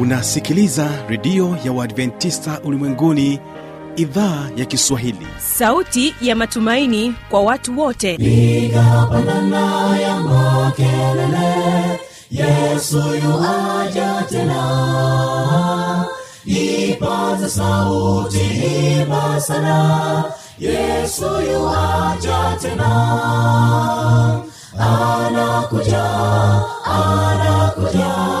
unasikiliza redio ya uadventista ulimwenguni idhaa ya kiswahili. Sauti ya matumaini kwa watu wote. Igapanana ya makelele yesu yuaja tena. Ipaza sauti imba sana yesu yuaja tena. Anakuja anakuja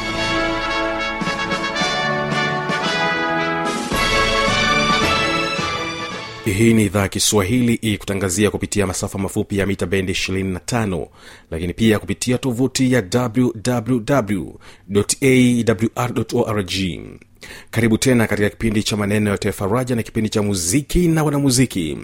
hii ni idhaa kiswahili ikutangazia kupitia masafa mafupi ya mita bendi 25 lakini pia kupitia tovuti ya wwwawrorg karibu tena katika kipindi cha maneno ya tefaraja na kipindi cha muziki na wanamuziki.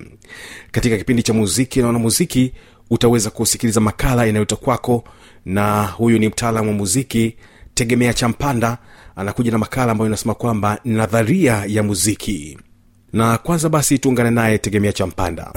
Katika kipindi cha muziki na wanamuziki utaweza kusikiliza makala inayota kwako na huyu ni mtaalamu wa muziki tegemea cha mpanda anakuja na makala ambayo inasema kwamba nadharia ya muziki na kwanza basi tuungane naye tegemea cha mpanda.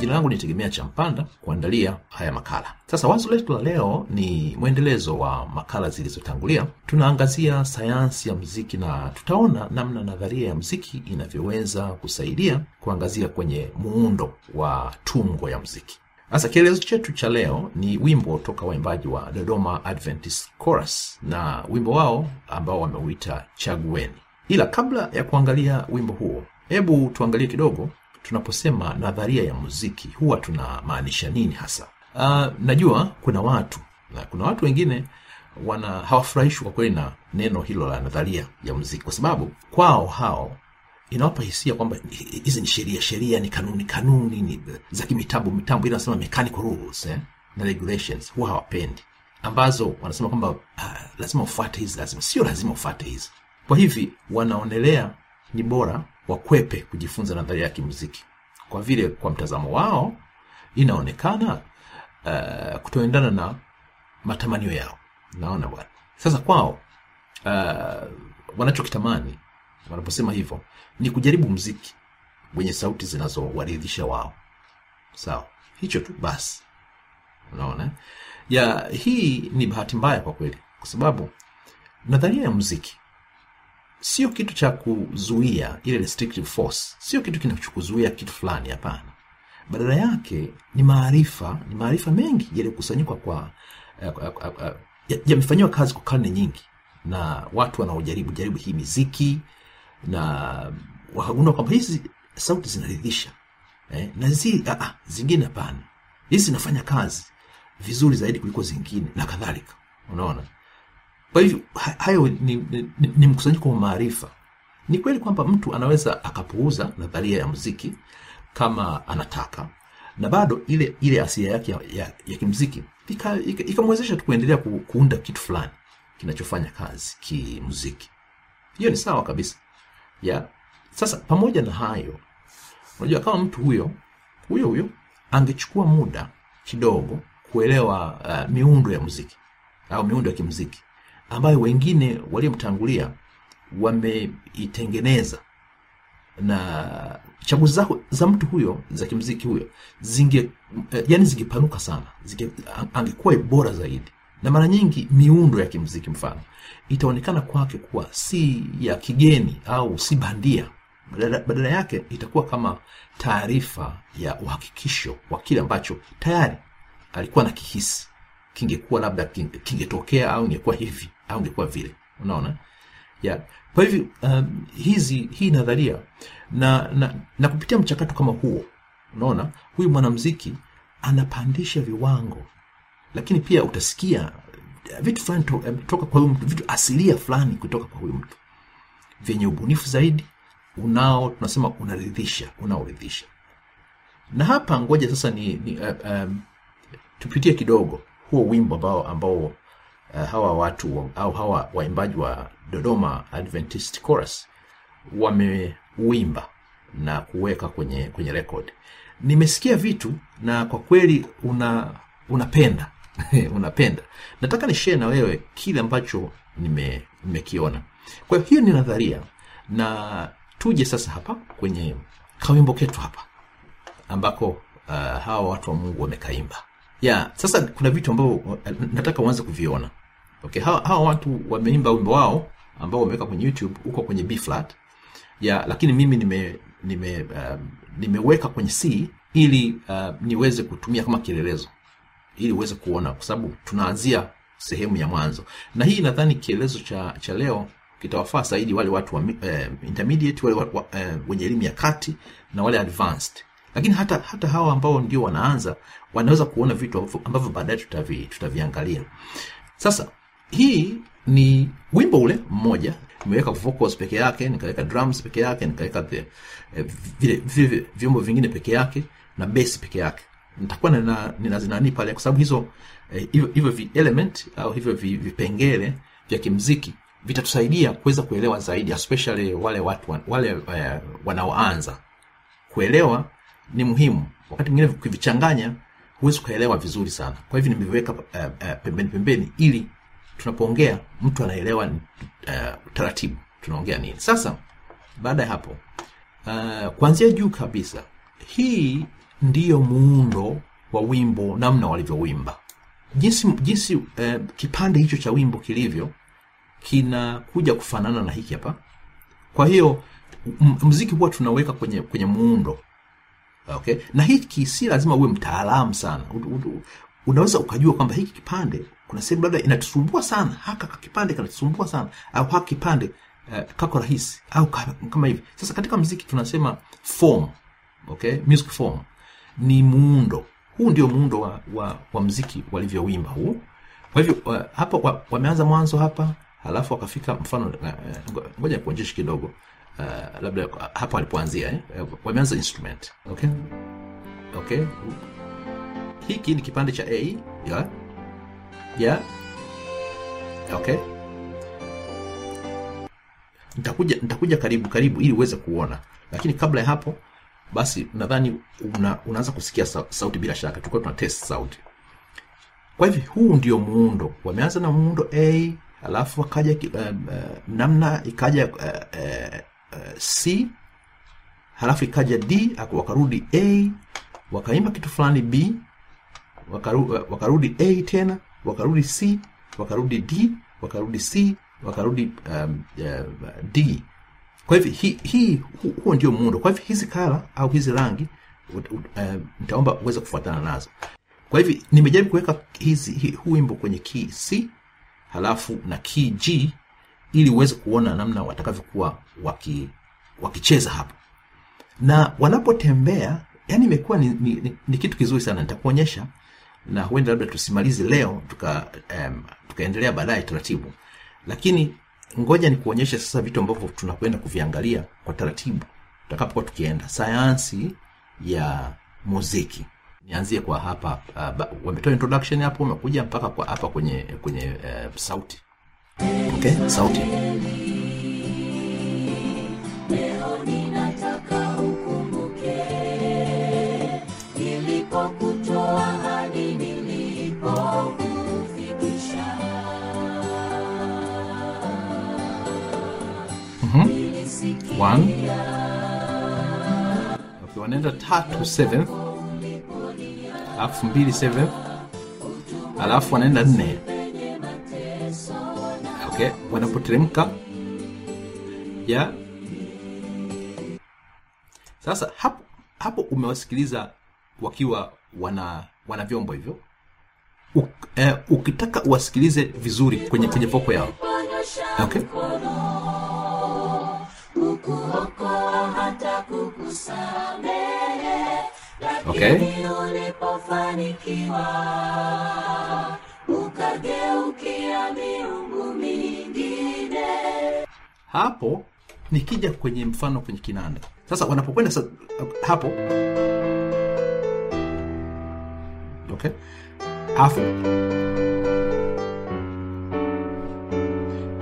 Jina langu ni tegemea cha mpanda kuandalia haya makala. Sasa wazo letu la leo ni mwendelezo wa makala zilizotangulia. Tunaangazia sayansi ya mziki na tutaona namna nadharia ya mziki inavyoweza kusaidia kuangazia kwenye muundo wa tungo ya mziki sasa kielezo chetu cha leo ni wimbo toka waimbaji wa dodoma adventist chorus na wimbo wao ambao wameuita chagueni. Ila kabla ya kuangalia wimbo huo hebu tuangalie kidogo tunaposema nadharia ya muziki huwa tunamaanisha nini hasa? Uh, najua kuna watu na kuna watu wengine wana hawafurahishwi kwa kweli na neno hilo la nadharia ya muziki kwa sababu kwao hao inawapa hisia kwamba hizi ni sheria sheria ni kanuni kanuni ni za kimitambo mitambo ile wanasema mechanical rules eh? na regulations huwa hawapendi. Ambazo wanasema kwamba uh, lazima ufuate hizi lazima sio lazima ufuate hizi. Kwa hivi wanaonelea ni bora wakwepe kujifunza nadharia ya kimuziki. Kwa vile kwa mtazamo wao inaonekana uh, kutoendana na matamanio yao. Naona bwana. Sasa kwao uh, wanachokitamani wanaposema hivyo ni kujaribu mziki wenye sauti zinazowaridhisha wao. Sawa. Hicho tu basi. Unaona? Ya hii ni bahati mbaya kwa kweli. Kwa sababu nadharia ya mziki sio kitu cha kuzuia ile restrictive force. Sio kitu kinachokuzuia kitu fulani hapana. Badala yake ni maarifa ni maarifa mengi yaliyokusanyikwa kwa yamefanyiwa ya uh, yamefanyiwa kazi kwa karne nyingi. Na watu wanaojaribu jaribu hii miziki na wakagundua kwamba hizi sauti zinaridhisha eh, na zi, uh, uh, zingine hapana. Hizi zinafanya kazi vizuri zaidi kuliko zingine na kadhalika. Unaona? Kwa hivyo hayo ni, ni, ni, mkusanyiko wa maarifa. Ni kweli kwamba mtu anaweza akapuuza nadharia ya muziki kama anataka na bado ile ile asilia yake ya, ya, ya kimziki ikamwezesha ika, ika tu kuendelea ku, kuunda kitu fulani kinachofanya kazi kimuziki. Hiyo ni sawa kabisa ya. Sasa pamoja na hayo unajua kama mtu huyo huyo huyo angechukua muda kidogo kuelewa uh, miundo ya muziki au miundo ya kimuziki ambayo wengine waliomtangulia wameitengeneza na chaguzi za, za mtu huyo za kimziki huyo zinge yani zingepanuka sana zinge, angekuwa bora zaidi na mara nyingi miundo ya kimziki mfano itaonekana kwake kuwa si ya kigeni au si bandia. Badala, yake itakuwa kama taarifa ya uhakikisho wa kile ambacho tayari alikuwa na kihisi kingekuwa labda kingetokea au ingekuwa hivi au ingekuwa vile. Unaona? Yeah. kwa hivyo um, hizi hii nadharia na, na, na kupitia mchakato kama huo unaona huyu mwanamziki anapandisha viwango lakini pia utasikia vitu fulani to, toka kwa mtu vitu asilia fulani kutoka kwa huyu mtu. Vyenye ubunifu zaidi unao tunasema unaridhisha unaoridhisha. Na hapa ngoja sasa ni, ni uh, um, tupitie kidogo huo wimbo ambao ambao uh, hawa watu au hawa waimbaji wa dodoma adventist chorus wameuimba na kuweka kwenye kwenye record. Nimesikia vitu na kwa kweli una unapenda unapenda. Nataka nishee na wewe kile ambacho nime- kwa hiyo ni nadharia na tuje sasa hapa kwenye kawimbo ketu hapa ambako uh, hawa watu wa mungu wamekaimba. Ya sasa kuna vitu ambavyo uh, nataka uanze kuviona. Okay hawa, hawa watu wameimba wimbo wao ambao wameweka kwenye youtube huko kwenye b flat. Ya lakini mimi nime nime uh, nimeweka kwenye c ili uh, niweze kutumia kama kielelezo ili uweze kuona kwa sababu tunaanzia sehemu ya mwanzo. Na hii nadhani kielezo cha cha leo kitawafaa zaidi wale watu wa eh, intermediate wale wa, eh, wenye elimu ya kati na wale advanced. Lakini hata hata hawa ambao ndio wanaanza wanaweza kuona vitu ambavyo- baadaye tutavi, tutaviangalia. Sasa hii ni wimbo ule mmoja. Nimeweka vocals peke yake nikaweka drums peke yake nikaweka eh, vile vyombo vingine peke yake na bass peke yake nitakuwa nina- ninazinani pale kwa sababu hizo eh, hivyo hivyo vi element au hivyo vi- vipengele vya kimziki vitatusaidia kuweza kuelewa zaidi especially wale watu wale eh, wanaoanza. Kuelewa ni muhimu. Wakati mwingine kuvichanganya huwezi ukaelewa vizuri sana. Kwa hivyo nimeviweka uh, uh, pembeni pembeni ili tunapoongea mtu anaelewa uh, taratibu tunaongea nini. Sasa baada ya hapo uh, kuanzia juu kabisa hii ndiyo muundo wa wimbo namna walivyowimba. Jinsi jinsi eh, kipande hicho cha wimbo kilivyo kinakuja kufanana na hiki hapa. Kwa hiyo mziki huwa tunaweka kwenye kwenye muundo. Okay? Na hiki si lazima uwe mtaalamu sana. Unaweza ukajua kwamba hiki kipande kuna sehemu labda inatusumbua sana. Haka kipande kanatusumbua sana. Au haka kipande uh, kako rahisi. Au kama hivi. Sasa katika mziki tunasema form. Okay? Music form ni muundo. Huu ndio muundo wa, wa, wa mziki walivyowimba huu. Kwa hivyo uh, hapa wa, wameanza mwanzo hapa halafu wakafika mfano uh, ngoja nikuonyeshe kidogo uh, labda hapa walipoanzia eh? wameanza instrument. Okay? Okay. Hiki ni kipande cha a ya Yeah. okay. Nitakuja nitakuja karibu karibu ili uweze kuona. Lakini kabla ya hapo basi nadhani una, unaanza kusikia sauti bila shaka. Tulikuwa tuna test sauti. Kwa hivyo huu ndio muundo. Wameanza na muundo a alafu wakaja uh, namna ikaja uh, uh, c halafu ikaja d wakarudi a wakaimba kitu fulani b wakaru, wakarudi a tena wakarudi c wakarudi d wakarudi c wakarudi um, uh, d kwa hivyo hii hi, hu, huo ndio muundo. Kwa hivyo hizi kala au hizi rangi nitaomba ut- uh, uweze kufuatana nazo. Kwa hivyo nimejaribu kuweka hizi hi, wimbo kwenye key c halafu na key g ili uweze kuona namna watakavyokuwa waki, wakicheza hapo na wanapotembea yani imekuwa ni, ni, ni, ni kitu kizuri sana. Nitakuonyesha na huenda labda tusimalize leo tuka um, tukaendelea baadaye taratibu. Lakini ngoja ni kuonyesha sasa vitu ambavyo tunakwenda kuviangalia kwa taratibu tutakapokuwa tukienda. Sayansi ya muziki. Nianzie kwa hapa uh, wametoa introduction hapo wamekuja mpaka kwa hapa kwenye kwenye uh, sauti. Okay sauti one. Okay, wanaenda tatu seventh alafu mbili alafu wanaenda nne. Okay wanapoteremka. Ya. Sasa hapo hapo umewasikiliza wakiwa wana wana vyombo hivyo. Uk, eh, ukitaka uwasikilize vizuri kwenye kwenye voko yao. Okay kukuokoa hata kukusamehe. Okay. lakini ulipofanikiwa ukageukia miungu mingine. Hapo nikija kwenye mfano kwenye kinanda. Sasa wanapokwenda sa, hapo. Okay. Afu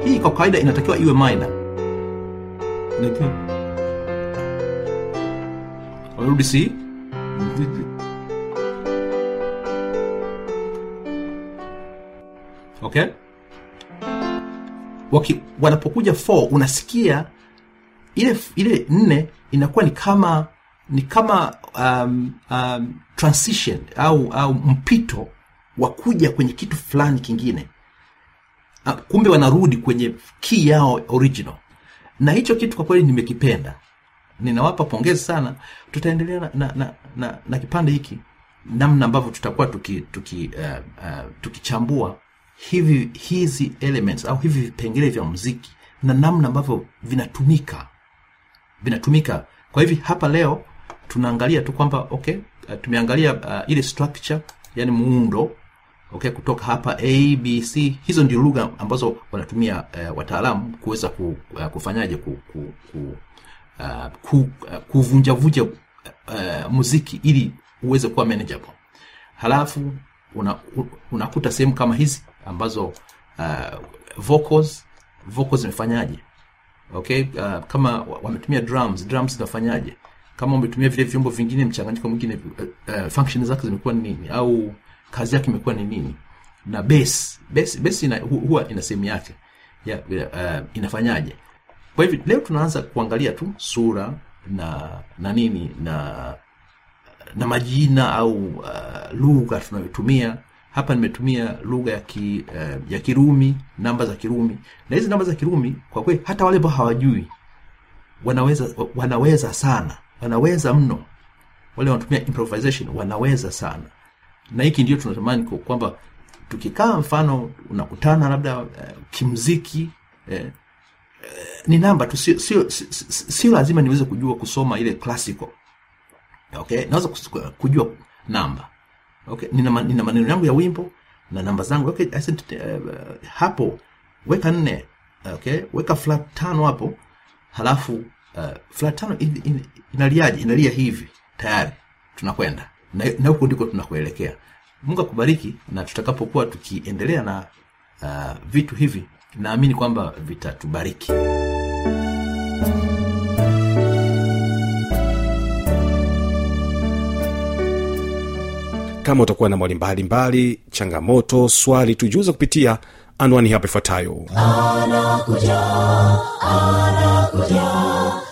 hii kwa kawaida inatakiwa iwe minor Lakini- warudi C okay. Waki, wanapokuja 4 unasikia ile ile nne inakuwa ni kama ni kama um, um, transition au au mpito wa kuja kwenye kitu fulani kingine. Ah, kumbe wanarudi kwenye key yao original na hicho kitu kwa kweli nimekipenda. Ninawapa pongezi sana. Tutaendelea na, na, na, na, na kipande hiki namna ambavyo tutakuwa tuki, tuki, uh, uh, tukichambua hivi hizi elements au hivi vipengele vya muziki na namna ambavyo vinatumika. Vinatumika. Kwa hivi hapa leo tunaangalia tu kwamba okay uh, tumeangalia uh, ile structure yani muundo okay kutoka hapa a hizo ndio lugha ambazo wanatumia uh, wataalamu kuweza ku, uh, kufanyaje ku, ku, ku, uh, ku, uh, kuvunjavunja uh, muziki ili uweze kuwa manageable. Halafu una, unakuta sehemu kama hizi ambazo uh, vocals vocals zimefanyaje? Okay uh, kama wametumia drums drums zinafanyaje? Kama umetumia vile vyombo vingine mchanganyiko mwingine uh, function zake zimekuwa ni nini? Au kazi yake imekuwa ni nini? Na base base, base ina, hu- huwa ina sehemu yake ya, uh, inafanyaje? Kwa hivyo leo tunaanza kuangalia tu sura na na nini na na majina au uh, lugha tunayotumia hapa nimetumia lugha ya, ki, uh, ya kirumi namba za kirumi. Na hizi namba za kirumi kwa kweli hata wale ambao hawajui wanaweza wanaweza sana wanaweza mno. Wale wanatumia improvisation wanaweza sana na hiki ndio tunatamani kwamba tukikaa mfano unakutana labda uh, kimziki eh, eh, ni namba tu sio sio- sio lazima niweze kujua kusoma ile classical. Okay? Naweza kujua namba. Okay? Nina, nina maneno yangu ya wimbo na namba zangu. Okay? Said, uh, hapo weka nne. Okay? Weka flat tano hapo. Halafu uh, flat tano in, in, inaliaje? Inalia hivi. Tayari. Tunakwenda na na huko ndiko tunakuelekea mungu akubariki na tutakapokuwa tukiendelea na uh, vitu hivi naamini kwamba vitatubariki. Kama utakuwa na mwali mbalimbali changamoto swali tujuze kupitia anwani hapa ifuatayo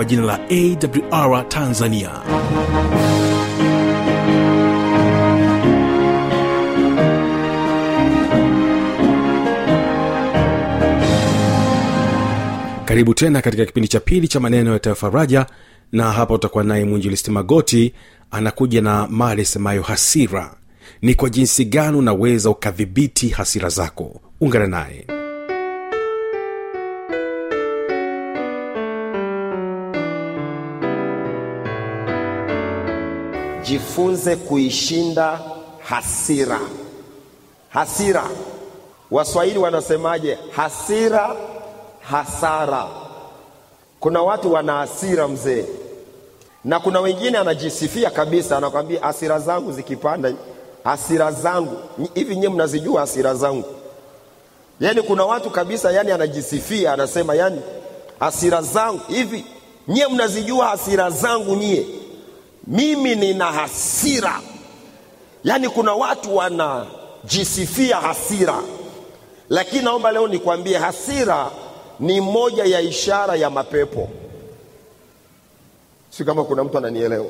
kwa jina la awr tanzania. Karibu tena katika kipindi cha pili cha maneno ya tafaraja na hapa utakuwa naye mwinjilisti magoti anakuja na mali semayo hasira. Ni kwa jinsi gani unaweza ukadhibiti hasira zako? Ungana naye jifunze kuishinda hasira. Hasira. Waswahili wanasemaje? Hasira hasara. Kuna watu wana hasira mzee. Na kuna wengine anajisifia kabisa anakwambia hasira zangu zikipanda hasira zangu. Hivi nyie mnazijua hasira zangu? Yaani kuna watu kabisa yani anajisifia anasema yani hasira zangu. Hivi nyie mnazijua hasira zangu nyie mimi nina hasira. Yaani kuna watu wanajisifia hasira. Lakini naomba leo nikwambie hasira ni moja ya ishara ya mapepo. si kama kuna mtu ananielewa?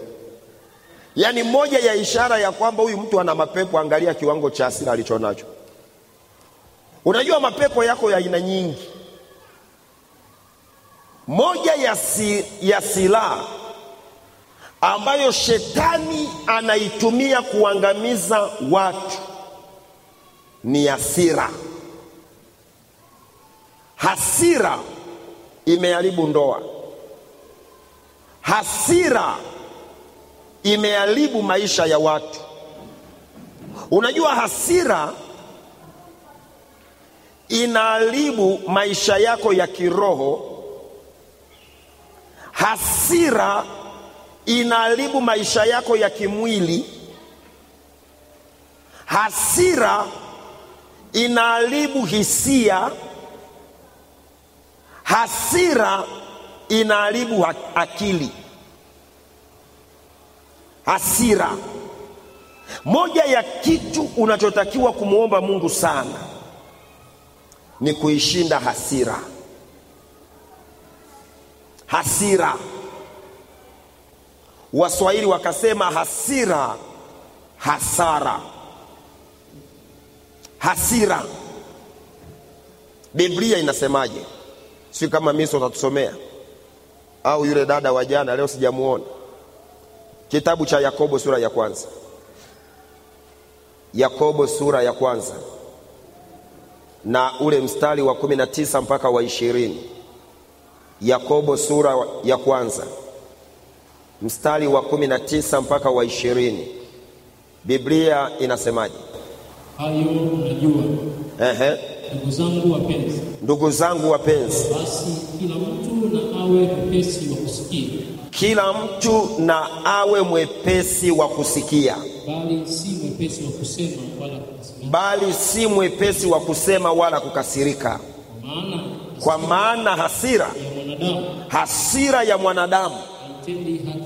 Yaani moja ya ishara ya kwamba huyu mtu ana mapepo angalia kiwango cha hasira alichonacho. Unajua mapepo yako ya aina nyingi. Moja ya, si, ya silaha ambayo shetani anaitumia kuangamiza watu ni hasira. Hasira imeharibu ndoa. Hasira imeharibu maisha ya watu. Unajua hasira inaharibu maisha yako ya kiroho. Hasira inaharibu maisha yako ya kimwili hasira inaharibu hisia hasira inaharibu akili. Hasira. Moja ya kitu unachotakiwa kumwomba mungu sana ni kuishinda hasira. Hasira waswahili wakasema hasira hasara. Hasira. Biblia inasemaje? Si kama miso utatusomea au yule dada wa jana leo sijamuona. Kitabu cha yakobo sura ya kwanza. Yakobo sura ya kwanza. Na ule mstari wa kumi na tisa mpaka wa ishirini. Yakobo sura ya kwanza mstari wa kumi na tisa mpaka wa ishirini. Biblia inasemaje? Hayo najua. Ehe. ndugu zangu wapenzi. Ndugu zangu wapenzi. Basi kila mtu na awe mwepesi wa kusikia. Kila mtu na awe mwepesi wa kusikia. Bali si mwepesi wa kusema wala kukasirika. Bali si mwepesi wa kusema wala kukasirika. Kwa maana kwa maana hasira ya mwanadamu. hasira ya mwanadamu haitendi haki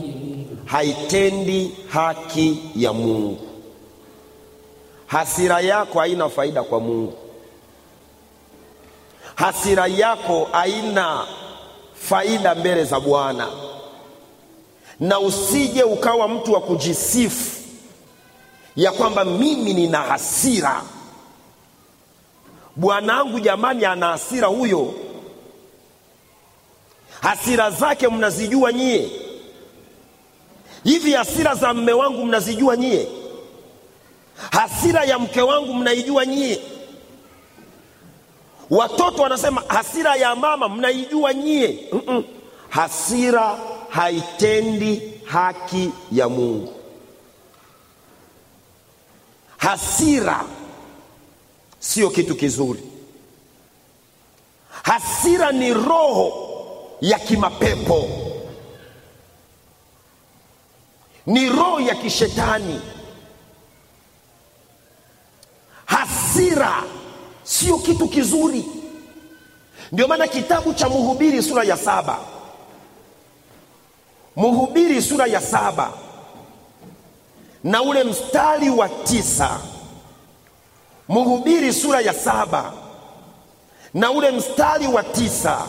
haitendi haki ya mungu. Hasira yako haina faida kwa mungu. Hasira yako haina faida mbele za bwana. Na usije ukawa mtu wa kujisifu ya kwamba mimi nina hasira. Bwanangu jamani ana hasira huyo. Hasira zake mnazijua nyie hivi hasira za mme wangu mnazijua nyie? Hasira ya mke wangu mnaijua nyie? Watoto wanasema hasira ya mama mnaijua nyie? Mm-mm. hasira haitendi haki ya mungu. Hasira sio kitu kizuri. Hasira ni roho ya kimapepo ni roho ya kishetani. Hasira sio kitu kizuri. Ndio maana kitabu cha mhubiri sura ya saba. Mhubiri sura ya saba. Na ule mstari wa tisa. Mhubiri sura ya saba. Na ule mstari wa tisa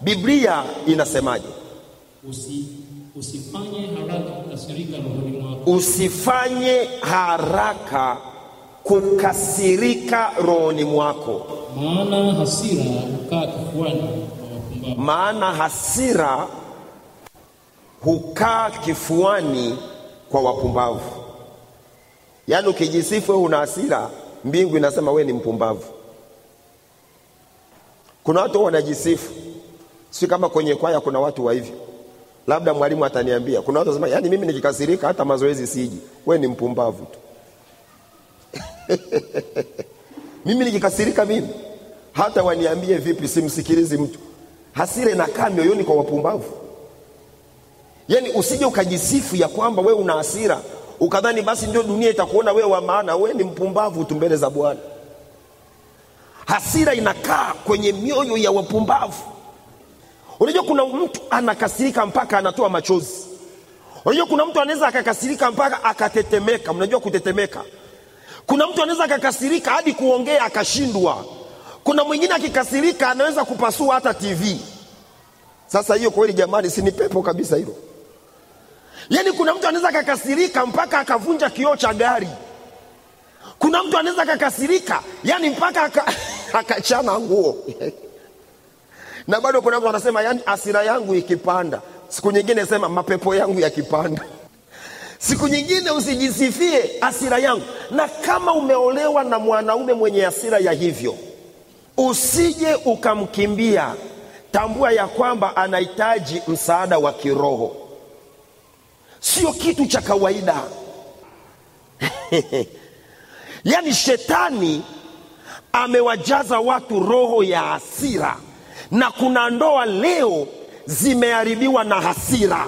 biblia inasemaje? Usi, usifanye haraka kukasirika rohoni mwako. Usifanye haraka kukasirika rohoni mwako. Maana hasira hukaa kifuani mwa wapumbavu. Maana hasira hukaa kifuani kwa wapumbavu. Yaani ukijisifu wewe una hasira mbingu inasema wewe ni mpumbavu. Kuna watu wanajisifu. Si kama kwenye kwaya kuna watu wa hivyo labda mwalimu ataniambia. Kuna watu wanasema yaani mimi nikikasirika hata mazoezi siji. We ni mpumbavu tu. Mimi nikikasirika mimi hata waniambie vipi simsikilizi mtu. Hasira inakaa mioyoni kwa wapumbavu. Yaani usije ukajisifu ya kwamba wee una hasira ukadhani basi ndio dunia itakuona wee wa maana. Wewe ni mpumbavu tu mbele za bwana. Hasira inakaa kwenye mioyo ya wapumbavu unajua kuna mtu anakasirika mpaka anatoa machozi. Unajua kuna mtu anaweza akakasirika mpaka akatetemeka. Mnajua kutetemeka? Kuna mtu anaweza akakasirika hadi kuongea akashindwa. Kuna mwingine akikasirika anaweza kupasua hata tv sasa hiyo kweli jamani si ni pepo kabisa hilo? Yaani kuna mtu anaweza akakasirika mpaka akavunja kioo cha gari. Kuna mtu anaweza akakasirika yani mpaka aka- akachana nguo na bado kuna mtu anasema yani asira yangu ikipanda siku nyingine sema mapepo yangu yakipanda. Siku nyingine usijisifie asira yangu. Na kama umeolewa na mwanaume mwenye asira ya hivyo usije ukamkimbia. Tambua ya kwamba anahitaji msaada wa kiroho. Sio kitu cha kawaida. Yaani shetani amewajaza watu roho ya hasira na kuna ndoa leo zimeharibiwa na hasira.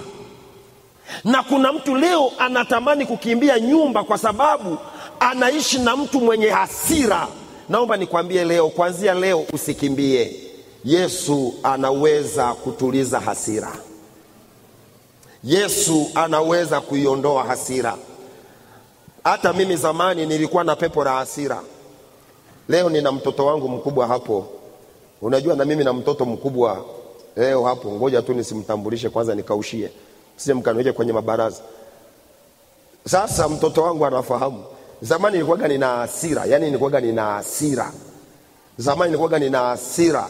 Na kuna mtu leo anatamani kukimbia nyumba kwa sababu anaishi na mtu mwenye hasira. Naomba nikwambie leo kuanzia leo usikimbie. Yesu anaweza kutuliza hasira. Yesu anaweza kuiondoa hasira. Hata mimi zamani nilikuwa na pepo la hasira. Leo nina mtoto wangu mkubwa hapo unajua na mimi na mtoto mkubwa leo hapo ngoja tu nisimtambulishe kwanza nikaushie sije mkaniweke kwenye mabaraza. Sasa mtoto wangu anafahamu zamani nilikuwaga nina hasira yani nilikuwaga nina hasira. Zamani nilikuwaga nina hasira.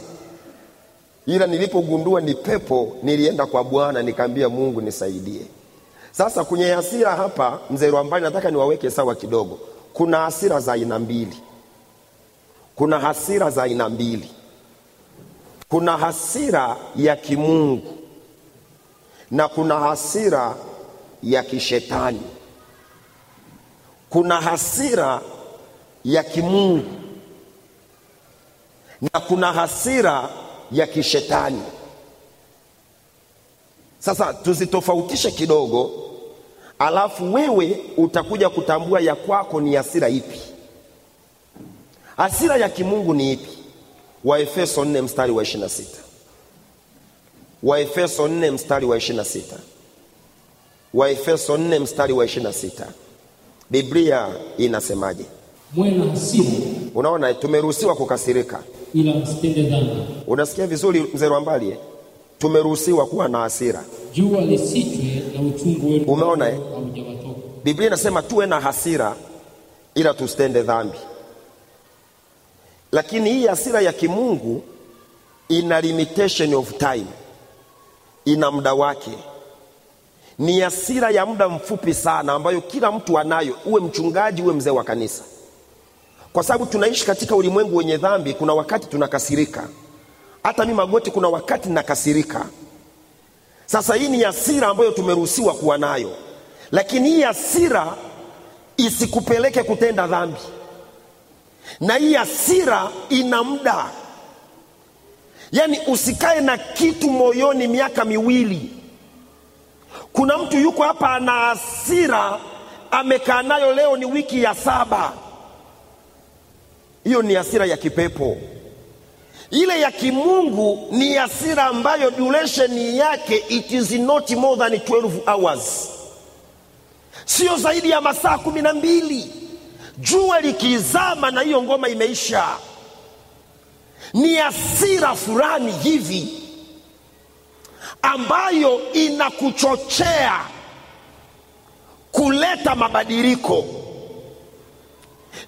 Ila nilipogundua ni pepo nilienda kwa bwana nikaambia mungu nisaidie. Sasa kwenye hasira hapa mzee Rwambani nataka niwaweke sawa kidogo. Kuna hasira za aina mbili. Kuna hasira za aina mbili kuna hasira ya kimungu na kuna hasira ya kishetani. Kuna hasira ya kimungu na kuna hasira ya kishetani. Sasa tuzitofautishe kidogo alafu wewe utakuja kutambua ya kwako ni hasira ipi. Hasira ya kimungu ni ipi waefeso 4 mstari wa 26 waefeso 4 mstari wa 26 waefeso 4 mstari wa 26 biblia inasemaje? Mwe na hasira unaona tumeruhusiwa kukasirika. Ila msitende dhambi. Unasikia vizuri mzee Rwambali? Eh? tumeruhusiwa kuwa na hasira. Jua lisichwe na uchungu wenu. Umeona, eh? biblia inasema tuwe na hasira ila tusitende dhambi lakini hii hasira ya kimungu ina limitation of time. Ina muda wake. Ni hasira ya muda mfupi sana ambayo kila mtu anayo uwe mchungaji uwe mzee wa kanisa. Kwa sababu tunaishi katika ulimwengu wenye dhambi kuna wakati tunakasirika. Hata mi magoti kuna wakati nakasirika. Sasa hii ni hasira ambayo tumeruhusiwa kuwa nayo. Lakini hii hasira isikupeleke kutenda dhambi na hii hasira ina muda. Yaani usikae na kitu moyoni miaka miwili. Kuna mtu yuko hapa ana hasira amekaa nayo leo ni wiki ya saba. Hiyo ni hasira ya kipepo. Ile ya kimungu ni hasira ambayo duration yake it is not more than 12 hours. Sio zaidi ya masaa kumi na mbili jua likizama na hiyo ngoma imeisha. Ni asira fulani hivi ambayo inakuchochea kuleta mabadiliko.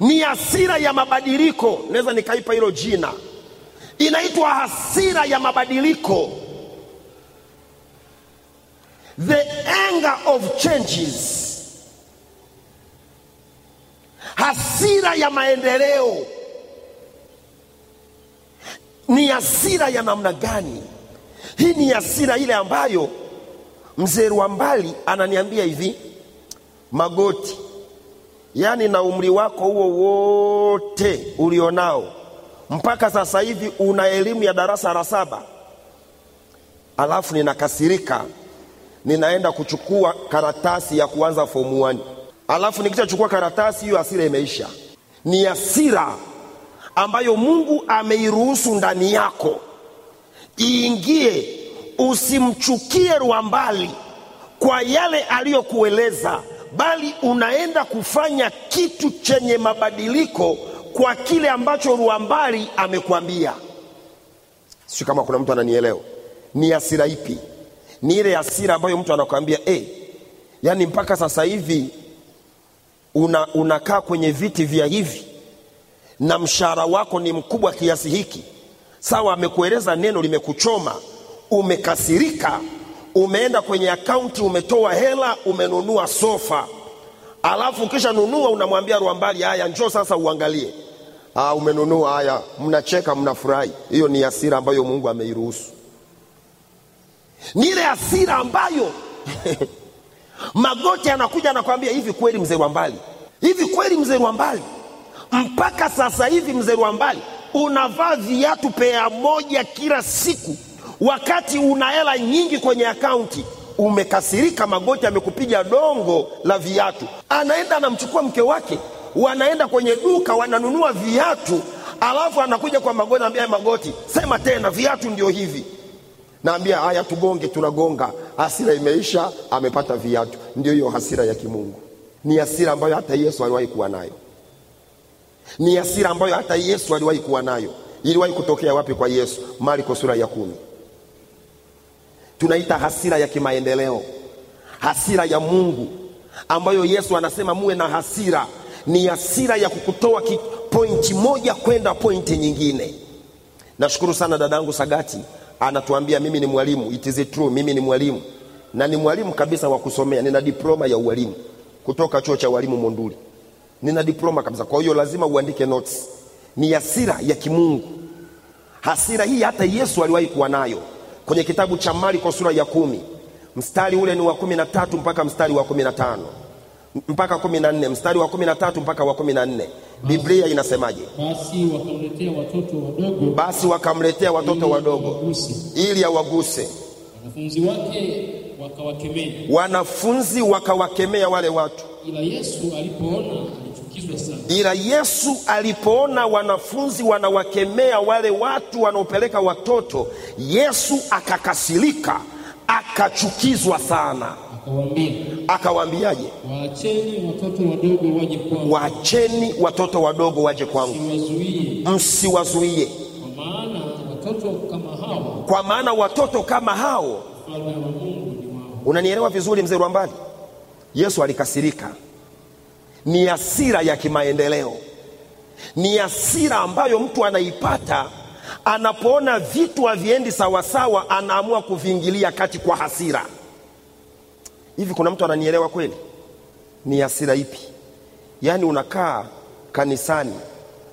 Ni hasira ya mabadiliko. Naweza nikaipa hilo jina. Inaitwa hasira ya mabadiliko. The anger of changes hasira ya maendeleo. Ni hasira ya namna gani? Hii ni hasira ile ambayo mzee Rwambali ananiambia hivi magoti yaani na umri wako huo wote ulionao mpaka sasa hivi una elimu ya darasa la saba. Alafu ninakasirika ninaenda kuchukua karatasi ya kuanza fomu 1 alafu nikishachukua karatasi hiyo hasira imeisha. Ni hasira ambayo mungu ameiruhusu ndani yako. Iingie usimchukie rwambali kwa yale aliyokueleza bali unaenda kufanya kitu chenye mabadiliko kwa kile ambacho rwambali amekwambia. Sio kama kuna mtu ananielewa. Ni hasira ipi? Ni ile hasira ambayo mtu anakwambia hey, yaani mpaka sasa hivi una, unakaa kwenye viti vya hivi na mshahara wako ni mkubwa kiasi hiki. Sawa amekueleza neno limekuchoma umekasirika umeenda kwenye akaunti umetoa hela umenunua sofa. Alafu ukisha nunua unamwambia rwambali haya njoo sasa uangalie. Aa, umenunua haya mnacheka mnafurahi. Hiyo ni hasira ambayo mungu ameiruhusu. Ni ile hasira ambayo magoti anakuja anakwambia hivi kweli mzee rwambali hivi kweli mzee rwambali mpaka sasa hivi mzee rwambali unavaa viatu pea moja kila siku. Wakati una hela nyingi kwenye akaunti umekasirika magoti amekupiga dongo la viatu. Anaenda anamchukua mke wake wanaenda kwenye duka wananunua viatu alafu anakuja kwa magoti anaambia magoti sema tena viatu ndio hivi. Naambia haya tugonge tunagonga hasira imeisha amepata viatu. Ndio hiyo hasira ya kimungu. Ni hasira ambayo hata yesu aliwahi kuwa nayo. Ni hasira ambayo hata yesu aliwahi kuwa nayo. Iliwahi kutokea wapi kwa yesu? Marko sura ya kumi. Tunaita hasira ya kimaendeleo. Hasira ya mungu. Ambayo yesu anasema muwe na hasira. Ni hasira ya kukutoa pointi moja kwenda pointi nyingine. Nashukuru sana dadangu sagati anatuambia mimi ni mwalimu. It is true. Mimi ni mwalimu. Na ni mwalimu kabisa wa kusomea. Nina diploma ya ualimu kutoka chuo cha ualimu monduli. Nina diploma kabisa. Kwa hiyo lazima uandike notes. Ni hasira ya kimungu. Hasira hii hata yesu aliwahi kuwa nayo. Kwenye kitabu cha marko sura ya kumi mstari ule ni wa kumi na tatu mpaka mstari wa kumi na tano mpaka kumi na nne mstari wa kumi na tatu mpaka wa kumi na nne. Biblia inasemaje? Basi wakamletea watoto wadogo. Basi wakamletea watoto ili wadogo ili awaguse. Wanafunzi wake wakawakemea, wanafunzi wakawakemea wale watu. Ila Yesu alipoona alichukizwa sana, ila yesu alipoona wanafunzi wanawakemea wale watu wanaopeleka watoto yesu akakasirika akachukizwa sana akawaambiaje? Waacheni watoto wadogo waje kwangu, waacheni watoto wadogo waje kwangu. Msiwazuie. Kwa maana watoto kama hawa kwa maana watoto kama hao. unanielewa vizuri mzee rwambali yesu alikasirika. Ni hasira ya kimaendeleo. Ni hasira ambayo mtu anaipata anapoona vitu haviendi sawasawa anaamua kuviingilia kati kwa hasira hivi kuna mtu ananielewa kweli? Ni hasira ipi? Yaani unakaa kanisani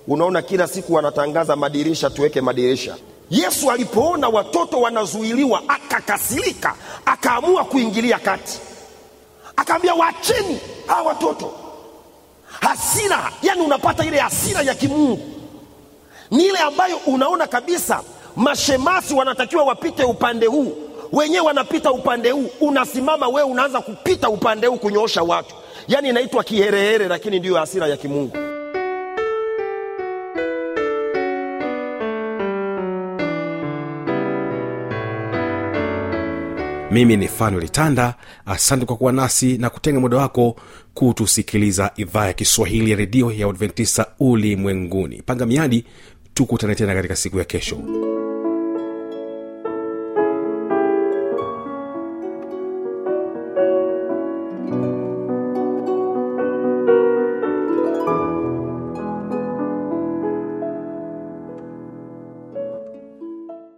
unaona kila siku wanatangaza madirisha tuweke madirisha. Yesu alipoona watoto wanazuiliwa akakasirika akaamua kuingilia kati. Akaambia wacheni hawa watoto. Hasira yani unapata ile hasira ya kimungu. Ni ile ambayo unaona kabisa mashemasi wanatakiwa wapite upande huu wenyewe wanapita upande huu unasimama wewe unaanza kupita upande huu kunyoosha watu. Yaani inaitwa kiherehere lakini ndiyo hasira ya kimungu. Mimi ni fanuel tanda. Asante kwa kuwa nasi na kutenga muda wako kutusikiliza idhaa ya kiswahili ya redio ya adventista ulimwenguni. Panga miadi tukutane tena katika siku ya kesho